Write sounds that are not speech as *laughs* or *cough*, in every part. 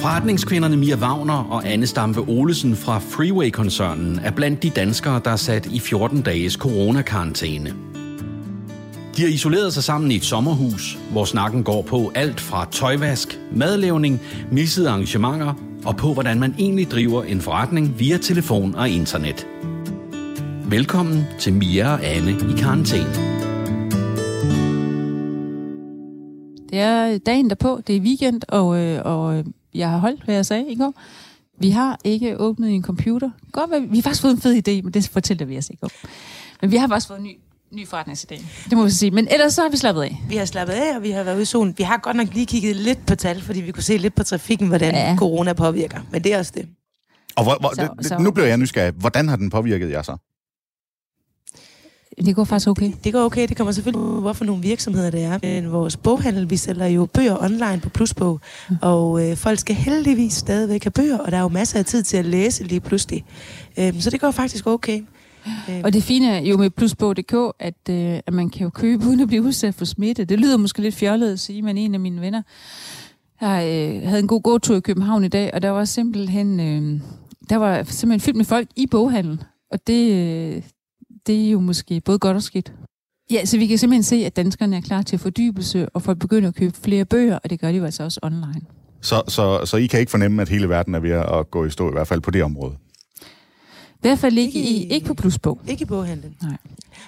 Forretningskvinderne Mia Wagner og Anne Stampe Olesen fra Freeway-koncernen er blandt de danskere, der er sat i 14 dages coronakarantæne. De har isoleret sig sammen i et sommerhus, hvor snakken går på alt fra tøjvask, madlavning, missede arrangementer og på, hvordan man egentlig driver en forretning via telefon og internet. Velkommen til Mia og Anne i karantæne. Det er dagen derpå, det er weekend, og, øh, og øh, jeg har holdt, hvad jeg sagde i går. Vi har ikke åbnet en computer. Godt, vi har faktisk fået en fed idé, men det fortæller vi os ikke om. Men vi har faktisk fået en ny, ny forretningsidé. Det må vi sige. Men ellers så har vi slappet af. Vi har slappet af, og vi har været ude i solen. Vi har godt nok lige kigget lidt på tal, fordi vi kunne se lidt på trafikken, hvordan ja. corona påvirker. Men det er også det. Og hvor, hvor, så, det, så, nu bliver jeg nysgerrig. Hvordan har den påvirket jer så? Det går faktisk okay. Det går okay. Det kommer selvfølgelig på, hvorfor nogle virksomheder det er. Men vores boghandel, vi sælger jo bøger online på Plusbog. Mm. Og øh, folk skal heldigvis stadigvæk have bøger, og der er jo masser af tid til at læse lige pludselig. Øhm, så det går faktisk okay. Øhm. Og det fine er jo med plusbog.dk, at, øh, at man kan jo købe uden at blive udsat for smitte. Det lyder måske lidt fjollet at sige, men en af mine venner jeg øh, havde en god gåtur i København i dag, og der var simpelthen, øh, der var simpelthen fyldt med folk i boghandlen. Og det, øh, det er jo måske både godt og skidt. Ja, så vi kan simpelthen se, at danskerne er klar til fordybelse, og folk begynder at købe flere bøger, og det gør de jo altså også online. Så, så, så I kan ikke fornemme, at hele verden er ved at gå i stå, i hvert fald på det område? I hvert fald ikke, ikke, i, ikke på plusbog. Ikke i boghandlen. Nej.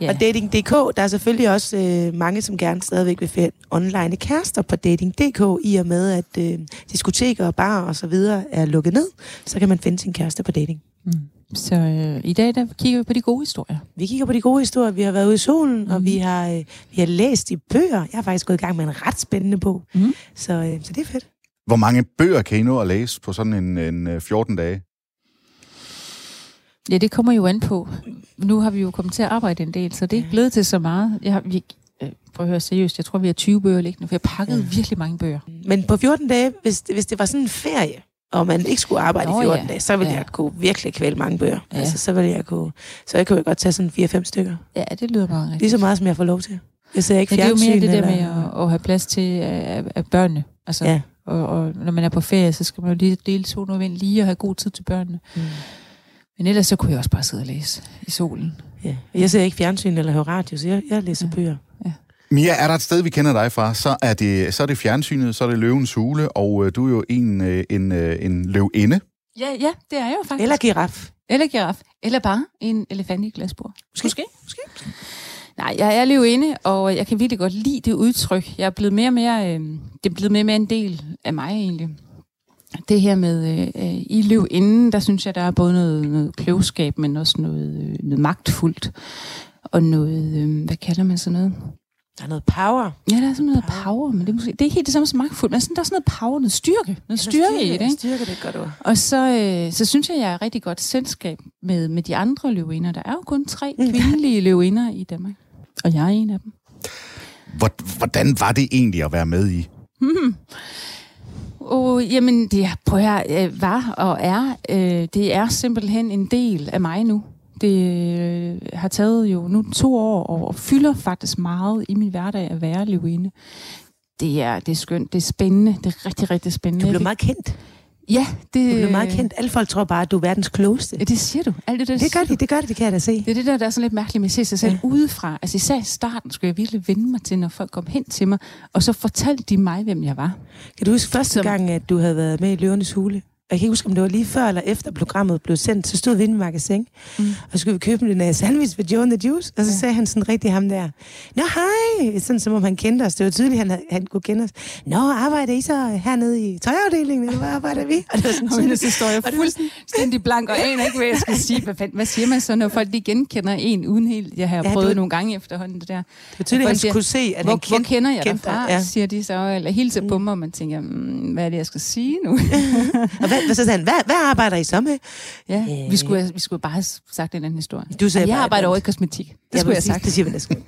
Ja. Og Dating.dk, der er selvfølgelig også øh, mange, som gerne stadigvæk vil finde online kærester på Dating.dk, i og med, at øh, diskoteker og bar og så videre er lukket ned, så kan man finde sin kæreste på dating. Mm. Så øh, i dag der kigger vi på de gode historier. Vi kigger på de gode historier. Vi har været ude i solen, mm. og vi har, øh, vi har læst i bøger. Jeg har faktisk gået i gang med en ret spændende bog. Mm. Så, øh, så det er fedt. Hvor mange bøger kan I nå at læse på sådan en, en 14 øh, dage? Ja, det kommer jo an på. Nu har vi jo kommet til at arbejde en del, så det er ikke blevet til så meget. Jeg har, vi, øh, prøv at høre seriøst, jeg tror, vi har 20 bøger liggende, for jeg har pakket ja. virkelig mange bøger. Men på 14 dage, hvis, hvis det var sådan en ferie, og man ikke skulle arbejde Nå, i 14 ja. dage, så ville ja. jeg kunne virkelig kvæle mange bøger. Ja. Altså, så ville jeg kunne, så jeg kunne jeg godt tage sådan 4-5 stykker. Ja, det lyder meget rigtigt. Lige så meget, som jeg får lov til. Jeg ser ikke ja, det er jo mere det der med at, at have plads til at, at børnene. Altså, ja. og, og, når man er på ferie, så skal man jo lige dele to vind lige og have god tid til børnene. Mm. Men ellers så kunne jeg også bare sidde og læse i solen. Ja. Jeg ser ikke fjernsyn eller hører radio, så jeg, jeg læser ja. bøger. Ja. Mia, er der et sted, vi kender dig fra, så er det, så er det fjernsynet, så er det løvens hule, og øh, du er jo en, øh, en, øh, en løvinde. Ja, ja, det er jeg jo faktisk. Eller giraf. Eller giraf. Eller bare en elefant i glasbord. Måske. Måske. Måske. Nej, jeg er løvinde, og jeg kan virkelig godt lide det udtryk. Jeg er blevet mere og mere, øh, det er blevet mere og mere en del af mig egentlig. Det her med øh, i løvinden, der synes jeg, der er både noget, noget klogskab, men også noget, øh, noget magtfuldt. Og noget, øh, hvad kalder man sådan noget? Der er noget power. Ja, der er sådan noget power, power men det er, måske, det er ikke helt det samme som magtfuldt, men sådan, der er sådan noget power, noget styrke. Noget styrke, styrke i det, ikke? Styrke, det godt ord. Og så, øh, så synes jeg, jeg er rigtig godt selskab med, med de andre løvinder. Der er jo kun tre mm. kvindelige løvinder i Danmark, og jeg er en af dem. Hvordan var det egentlig at være med i? Hmm. Oh, jamen, det prøver jeg, øh, var og er, øh, det er simpelthen en del af mig nu. Det øh, har taget jo nu to år og fylder faktisk meget i min hverdag at være løvinde. Det er, det er skønt, det er spændende, det er rigtig, rigtig spændende. Du blev meget kendt. Ja, det... Du blev meget kendt. Alle folk tror bare, at du er verdens klogeste. Ja, det siger du. Alt det, der, det gør de, det gør de, det kan jeg da se. Det er det der, der er sådan lidt mærkeligt med at se sig selv ja. udefra. Altså især i starten skulle jeg virkelig vende mig til, når folk kom hen til mig, og så fortalte de mig, hvem jeg var. Kan du huske første Som... gang, at du havde været med i Løvernes Hule? Jeg kan ikke huske, om det var lige før eller efter programmet blev sendt, så stod vi inde i magasin, mm. og så skulle vi købe en uh, sandwich ved Joe and the Juice, og så ja. sagde han sådan rigtig ham der, Nå hej, sådan som om han kendte os. Det var tydeligt, han, han kunne kende os. Nå, arbejder I så hernede i tøjafdelingen, eller hvad arbejder vi? Og det var sådan, sådan så står jeg *laughs* fuldstændig blank og aner ikke, hvad jeg skal sige. Hvad, hvad siger man så, når folk lige genkender en uden helt? Jeg har ja, prøvet var, nogle gange efterhånden det der. Det var tydeligt, at han kunne se, at hvor, han kendte, hvor kender jeg dig fra, ja. siger de så, eller hilser mm. på mig, og man tænker, mm, hvad er det, jeg skal sige nu? *laughs* og hvad, hvad så sagde han, hvad, hvad arbejder I så med? Ja, øh. vi, skulle, vi skulle bare have sagt en anden historie. Du sagde jeg arbejder over i kosmetik. Det ja, skulle jeg have sagt. Det siger vi næsten. *laughs*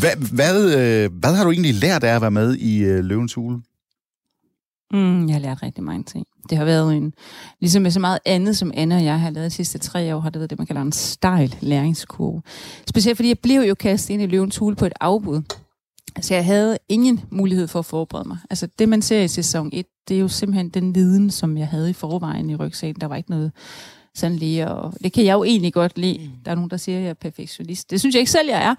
hvad, hvad, øh, hvad har du egentlig lært af at være med i øh, Løvens Hule? Mm, jeg har lært rigtig mange ting. Det har været en, ligesom med så meget andet, som Anna og jeg har lavet de sidste tre år, har det været det, man kalder en stejl læringskurve. Specielt fordi jeg blev jo kastet ind i løvens hule på et afbud. Altså jeg havde ingen mulighed for at forberede mig. Altså det, man ser i sæson 1, det er jo simpelthen den viden, som jeg havde i forvejen i rygsæden. Der var ikke noget sådan lige, og det kan jeg jo egentlig godt lide. Der er nogen, der siger, at jeg er perfektionist. Det synes jeg ikke selv, jeg er.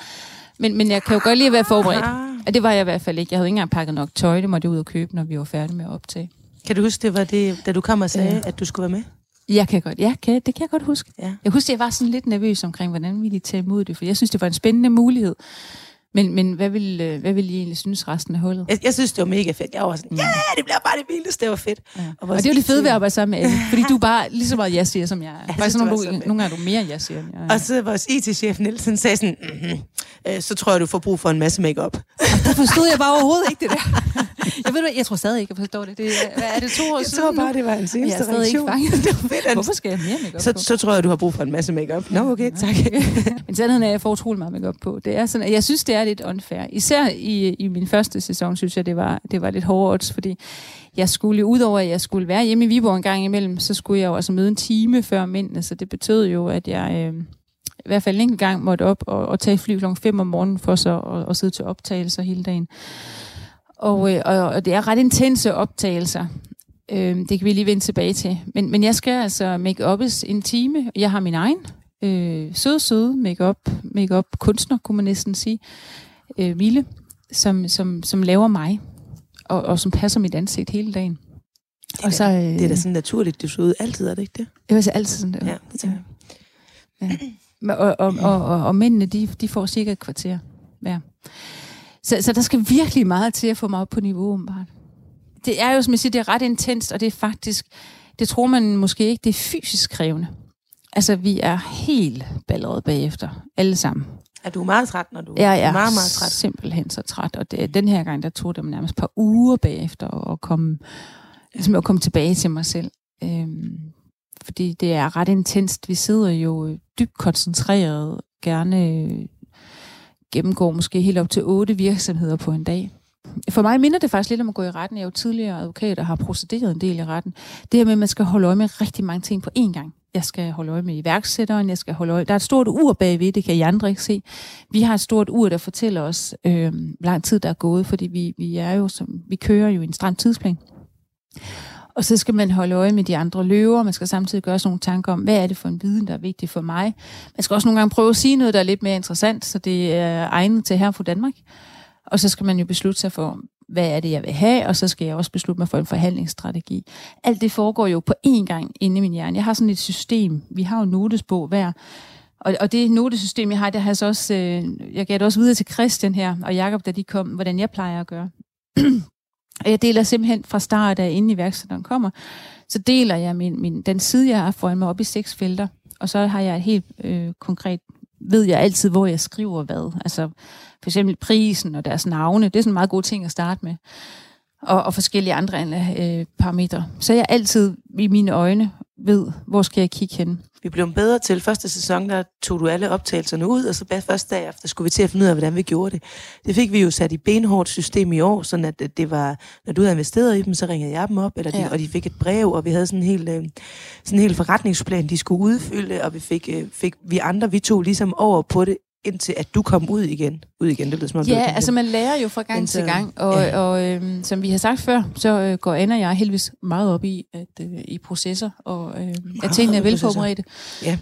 Men, men jeg kan jo godt lide at være forberedt. Og det var jeg i hvert fald ikke. Jeg havde ikke engang pakket nok tøj, det måtte jeg ud og købe, når vi var færdige med at optage. Kan du huske, det var det, da du kom og sagde, ja. at du skulle være med? Jeg kan godt, ja, kan, det kan jeg godt huske. Ja. Jeg husker, jeg var sådan lidt nervøs omkring, hvordan ville I tage imod det, for jeg synes, det var en spændende mulighed. Men, men hvad, vil, øh, hvad vil I egentlig synes resten af hullet? Jeg, jeg synes, det var mega fedt. Jeg var sådan, ja, det bliver bare det vildeste, det var fedt. Ja. Og, og det er jo det fede ved at arbejde sammen med fordi du er bare lige så meget jeg siger, som jeg er. *laughs* Ja, Faktisk det nogle, var du, nogle gange er du mere jeg siger, end jeg er. Og så vores IT-chef Nielsen sagde sådan, mm-hmm, øh, så tror jeg, du får brug for en masse makeup. Det forstod jeg bare overhovedet ikke, det der. *laughs* *laughs* Jeg ved hvad, jeg tror stadig ikke, jeg forstår det. det er, hvad er det to år Jeg siden tror nu? bare, det var en jeg seneste er stadig ikke reaktion. fanget. *laughs* Hvorfor skal jeg have mere makeup Så, på? så tror jeg, du har brug for en masse makeup. Nå, okay, tak. *laughs* Men sandheden er, at jeg får utrolig meget makeup på. Det er sådan, jeg synes, det er lidt unfair. Især i, i min første sæson, synes jeg, det var, det var lidt hårdt, odds, fordi jeg skulle, udover at jeg skulle være hjemme i Viborg en gang imellem, så skulle jeg jo altså møde en time før mændene, så det betød jo, at jeg øh, i hvert fald en gang måtte op og, og tage fly klokken 5 om morgenen for så at, at sidde til optagelser hele dagen. Og, øh, og, og det er ret intense optagelser. Øh, det kan vi lige vende tilbage til. Men, men jeg skal altså make-upes en time. Jeg har min egen øh, søde, søde make-up, make-up kunstner, kunne man næsten sige. Øh, Mille, som, som, som laver mig, og, og som passer mit ansigt hele dagen. Det er, Og så, da, øh, det er da sådan naturligt, du så ud altid, er det ikke det? Det var så altid sådan, der. Ja, det tænker jeg. Og, og, og, og, og mændene, de, de får cirka et kvarter hver. Så, så der skal virkelig meget til at få mig op på niveau, åbenbart. Det er jo, som jeg siger, det er ret intenst, og det er faktisk, det tror man måske ikke, det er fysisk krævende. Altså, vi er helt balleret bagefter, alle sammen. Er du meget træt, når du Jeg er meget, meget træt? simpelthen så træt, og det, den her gang, der tog det mig nærmest et par uger bagefter at komme, ligesom at komme tilbage til mig selv. Øhm, fordi det er ret intenst. Vi sidder jo dybt koncentreret, gerne gennemgår måske helt op til otte virksomheder på en dag. For mig minder det faktisk lidt om at gå i retten. Jeg er jo tidligere advokat og har procederet en del i retten. Det her med, at man skal holde øje med rigtig mange ting på én gang. Jeg skal holde øje med iværksætteren, jeg skal holde øje... Der er et stort ur bagved, det kan I andre ikke se. Vi har et stort ur, der fortæller os, øh, hvor lang tid der er gået, fordi vi, vi, er jo som, vi kører jo i en stram tidsplan. Og så skal man holde øje med de andre løver. Man skal samtidig gøre sig nogle tanker om, hvad er det for en viden, der er vigtig for mig. Man skal også nogle gange prøve at sige noget, der er lidt mere interessant, så det er egnet til her for Danmark. Og så skal man jo beslutte sig for, hvad er det, jeg vil have, og så skal jeg også beslutte mig for en forhandlingsstrategi. Alt det foregår jo på én gang inde i min hjerne. Jeg har sådan et system. Vi har jo notesbog hver. Og, og det notesystem, jeg har, det har jeg så også, øh, jeg gav det også videre til Christian her, og Jakob, da de kom, hvordan jeg plejer at gøre. Jeg deler simpelthen fra start af, inden iværksætteren kommer, så deler jeg min, min, den side, jeg har foran mig op i seks felter, og så har jeg et helt øh, konkret, ved jeg altid, hvor jeg skriver hvad. Altså for eksempel prisen og deres navne, det er sådan en meget god ting at starte med. Og, og forskellige andre øh, parametre. Så jeg altid i mine øjne ved, hvor skal jeg kigge hen. Vi blev bedre til første sæson, der tog du alle optagelserne ud, og så bare første dag efter skulle vi til at finde ud af, hvordan vi gjorde det. Det fik vi jo sat i benhårdt system i år, sådan at det var, når du havde investeret i dem, så ringede jeg dem op, eller de, Ja. og de fik et brev, og vi havde sådan en hel, øh, sådan en hel forretningsplan, de skulle udfylde, og vi fik, øh, fik vi andre, vi tog ligesom over på det, indtil at du kom ud igen. Ud igen, det lyder som om, Ja, altså man lærer jo fra gang Men til gang, og, ja. og øhm, som vi har sagt før, så øh, går Anna og jeg heldigvis meget op i, at øh, i processer, og øh, at tingene er i velforberedte. Ja.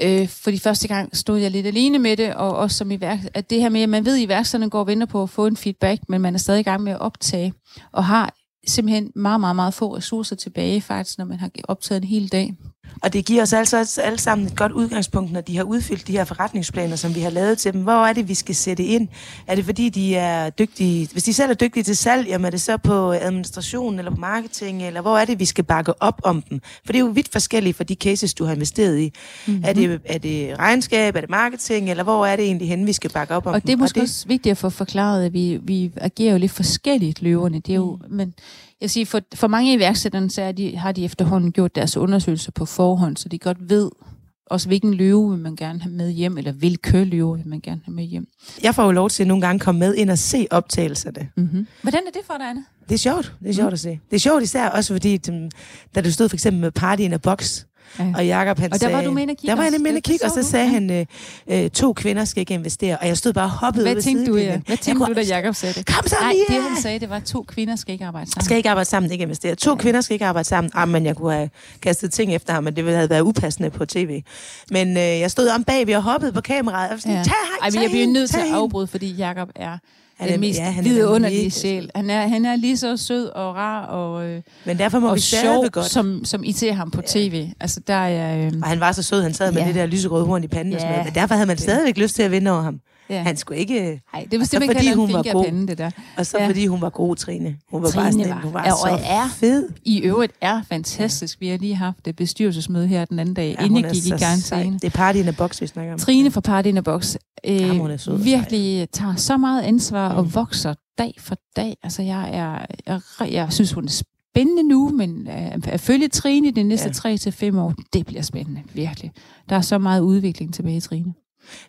Øh, for de første gang stod jeg lidt alene med det, og også som iværk, at det her med, at man ved, at iværksætterne går og venter på at få en feedback, men man er stadig i gang med at optage, og har simpelthen meget, meget, meget få ressourcer tilbage, faktisk, når man har optaget en hel dag. Og det giver os altså alle sammen et godt udgangspunkt, når de har udfyldt de her forretningsplaner, som vi har lavet til dem. Hvor er det, vi skal sætte ind? Er det fordi, de er dygtige? Hvis de selv er dygtige til salg, jamen er det så på administration eller på marketing? Eller hvor er det, vi skal bakke op om dem? For det er jo vidt forskelligt for de cases, du har investeret i. Mm-hmm. Er, det, er det regnskab? Er det marketing? Eller hvor er det egentlig hen, vi skal bakke op om Og det er måske det, også vigtigt at få forklaret, at vi, vi agerer jo lidt forskelligt løverne. Det er jo, mm. men jeg siger, for, for mange iværksætterne, så er de, har de efterhånden gjort deres undersøgelser på forhånd, så de godt ved også, hvilken løve vil man gerne have med hjem, eller hvilke løve vil man gerne have med hjem. Jeg får jo lov til nogle gange at komme med ind og se optagelserne. Mm-hmm. Hvordan er det for dig, Anne? Det er sjovt. Det er sjovt mm. at se. Det er sjovt især også, fordi da du stod for eksempel med Party in a Box, Ja. Og Jacob, han og der var du med kigge Der var jeg med at kigge, og så sagde han, øh, øh, to kvinder skal ikke investere. Og jeg stod bare og hoppede Hvad tænkte du, ja? Hvad tænkte du, da Jacob sagde det? Kom så, Nej, det han sagde, det var, to kvinder skal ikke arbejde sammen. Skal ikke arbejde sammen, ikke investere. To ja. kvinder skal ikke arbejde sammen. Ah, men jeg kunne have kastet ting efter ham, men det ville have været upassende på tv. Men øh, jeg stod om bagved og hoppede på kameraet. Og sådan, ja. tag, Ej, men jeg bliver nødt til at afbryde, fordi Jacob er han er, den mest ja, han vidunderlige sjæl. Han er, han er lige så sød og rar og, øh, Men derfor må og vi sjov, godt. som, som I ser ham på tv. Altså, der er, øh... Og han var så sød, han sad med ja. det der lyserøde horn i panden ja. og sådan noget. Men derfor havde man stadigvæk lyst til at vinde over ham. Ja. Han skulle ikke... Nej, det var simpelthen fordi hun var god. Pande, det der. Og så ja. fordi hun var god, Trine. Hun var Trine bare sådan, var, hun var ja, så er, fed. I øvrigt er fantastisk. Vi har lige haft et bestyrelsesmøde her den anden dag, ja, inden jeg gik i gang Det er Party in a Box, vi snakker om. Trine fra Party in a Box øh, ja, sød, virkelig tager så meget ansvar mm. og vokser dag for dag. Altså, jeg, er, jeg, jeg synes, hun er spændende nu, men at følge Trine de næste ja. 3 til fem år, det bliver spændende, virkelig. Der er så meget udvikling tilbage i Trine.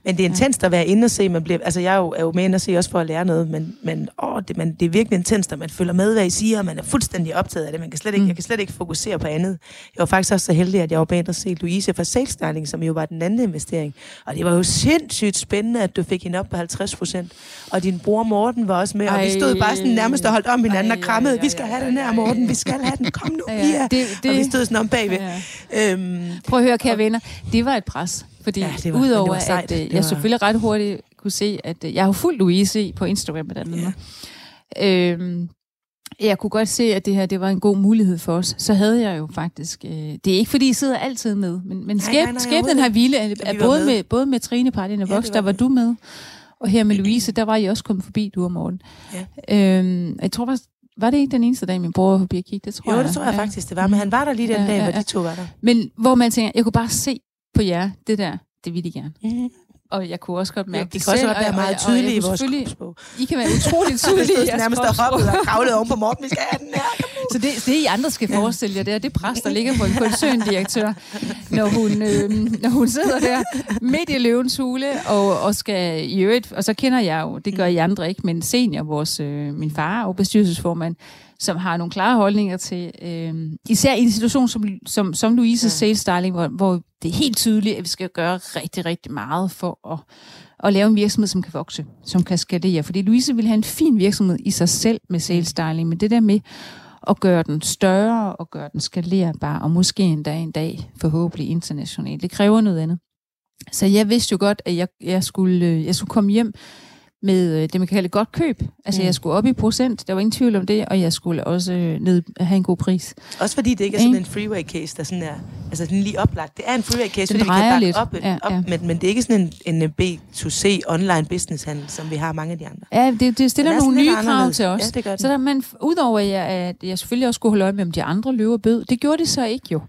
Men det er intenst at være inde og se. Man bliver, altså jeg er jo, er jo med inde og se også for at lære noget, men, men åh, det, man, det er virkelig intenst, at man følger med, hvad I siger, og man er fuldstændig optaget af det. Man kan slet ikke, mm. Jeg kan slet ikke fokusere på andet. Jeg var faktisk også så heldig, at jeg var med og se Louise fra Sales Styling, som jo var den anden investering. Og det var jo sindssygt spændende, at du fik hende op på 50 procent. Og din bror Morten var også med, og vi stod bare sådan nærmest og holdt om hinanden ej, og krammede. Ej, ej, vi skal have den her, Morten. Vi skal have den. Kom nu, *laughs* ja, ja. Det, det, og vi stod sådan om bagved. Ja, ja. Øhm, Prøv at høre, kære venner. Det var et pres. Fordi ja, det var, udover det var at øh, jeg var... selvfølgelig ret hurtigt kunne se, at øh, jeg har fulgt Louise på Instagram med den ja. øhm, jeg kunne godt se, at det her det var en god mulighed for os. Så havde jeg jo faktisk... Øh, det er ikke, fordi I sidder altid med, men, men skæb, skæbnen har hvile, er, er både, med, både med Trine Partien og Vox, ja, der var du med, og her med Louise, der var I også kommet forbi, du og Morten. Ja. Øhm, jeg tror faktisk, var det ikke den eneste dag, min bror var forbi at kigge? Det tror jo, jeg. det tror jeg ja. faktisk, det var. Men han var der lige den ja, dag, ja, ja. hvor de to var der. Men hvor man tænker, jeg kunne bare se på jer, det der, det vil de gerne. Mm. Og jeg kunne også godt mærke ja, det, det selv. Kan også godt være meget tydelige i vores kropssprog. I kan være utroligt *laughs* tydelige i jeres nærmest hoppet og kravlet oven på Morten. Vi skal have den her. Så det, det I andre skal forestille jer, det er det pres, der ligger på en koncerndirektør, når hun, øh, når hun sidder der midt i løvens hule, og, og skal i øvrigt, og så kender jeg jo, det gør I andre ikke, men senior, vores, øh, min far og bestyrelsesformand, som har nogle klare holdninger til, øh, især i en situation som, som, som Louise ja. sales styling, hvor, hvor det er helt tydeligt, at vi skal gøre rigtig, rigtig meget for at, at lave en virksomhed, som kan vokse, som kan skalere. Fordi Louise vil have en fin virksomhed i sig selv med sales styling, men det der med og gøre den større og gøre den skalerbar, og måske endda en dag forhåbentlig internationalt, det kræver noget andet. Så jeg vidste jo godt, at jeg, jeg, skulle, øh, jeg skulle komme hjem med øh, det, man kan kalde godt køb. Altså, mm. jeg skulle op i procent, der var ingen tvivl om det, og jeg skulle også øh, ned have en god pris. Også fordi det ikke er sådan en freeway case, der sådan er, altså sådan lige oplagt. Det er en freeway case, fordi vi kan bakke lidt. op, ja, op ja. Men, men det er ikke sådan en, en B2C online business handel, som vi har mange af de andre. Ja, det, det stiller nogle nye krav til os. Ja, det gør det. Så der, man, udover at jeg, at jeg selvfølgelig også skulle holde øje med, om de andre løber bød, det gjorde det så ikke jo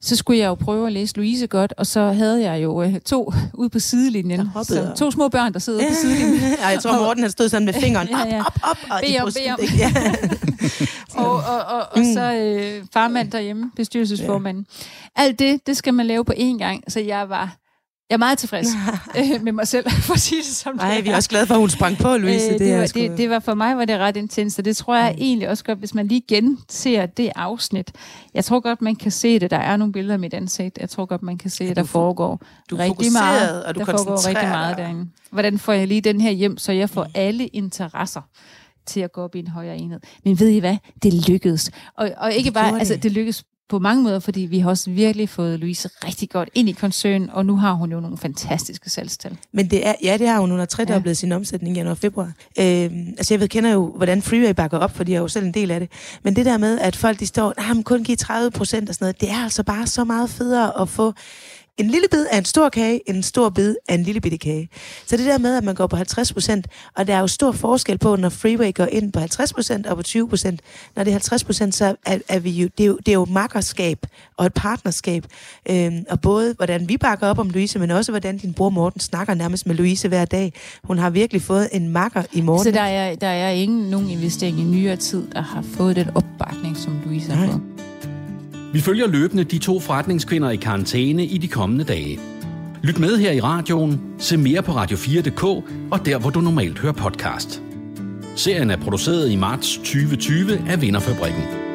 så skulle jeg jo prøve at læse Louise godt, og så havde jeg jo øh, to *laughs* ude på sidelinjen. Så, to små børn, der sidder ja. på sidelinjen. *laughs* Ja, jeg tror, Morten har stået sådan med fingeren op, ja, ja. op, op. Og bed om, bed om. Ja. *laughs* og, og, og, og så øh, farmand derhjemme, bestyrelsesformanden. Ja. Alt det, det skal man lave på én gang, så jeg var jeg er meget tilfreds *laughs* øh, med mig selv, *laughs* for at sige det som Nej, det vi er også glade for, at hun sprang på, Louise. Øh, det, det, var, det, det var for mig var det ret intens, og det tror jeg mm. egentlig også godt, hvis man lige genser det afsnit. Jeg tror godt, man kan se det. Der er nogle billeder af mit ansigt. Jeg tror godt, man kan se, at ja, der foregår du rigtig meget. Og du der foregår rigtig meget derinde. Hvordan får jeg lige den her hjem, så jeg får mm. alle interesser til at gå op i en højere enhed. Men ved I hvad? Det lykkedes. Og, og ikke bare, altså det lykkedes på mange måder, fordi vi har også virkelig fået Louise rigtig godt ind i koncernen, og nu har hun jo nogle fantastiske salgstal. Men det er, ja, det har hun. Hun har tredoblet ja. sin omsætning i januar og februar. Øh, altså jeg ved, kender jo, hvordan Freeway bakker op, fordi jeg er jo selv en del af det. Men det der med, at folk de står, nej, nah, kun give 30 procent og sådan noget, det er altså bare så meget federe at få en lille bid af en stor kage, en stor bid af en lille bitte kage. Så det der med, at man går på 50 procent, og der er jo stor forskel på, når Freeway går ind på 50 procent og på 20 procent. Når det er 50 procent, så er, er, vi jo, det er jo, det er jo makkerskab og et partnerskab. Øhm, og både, hvordan vi bakker op om Louise, men også, hvordan din bror Morten snakker nærmest med Louise hver dag. Hun har virkelig fået en makker i morgen. Så der er, der er ingen nogen investering i nyere tid, der har fået den opbakning, som Louise har fået? Vi følger løbende de to forretningskvinder i karantæne i de kommende dage. Lyt med her i radioen, se mere på Radio4.dk og der, hvor du normalt hører podcast. Serien er produceret i marts 2020 af Vinderfabrikken.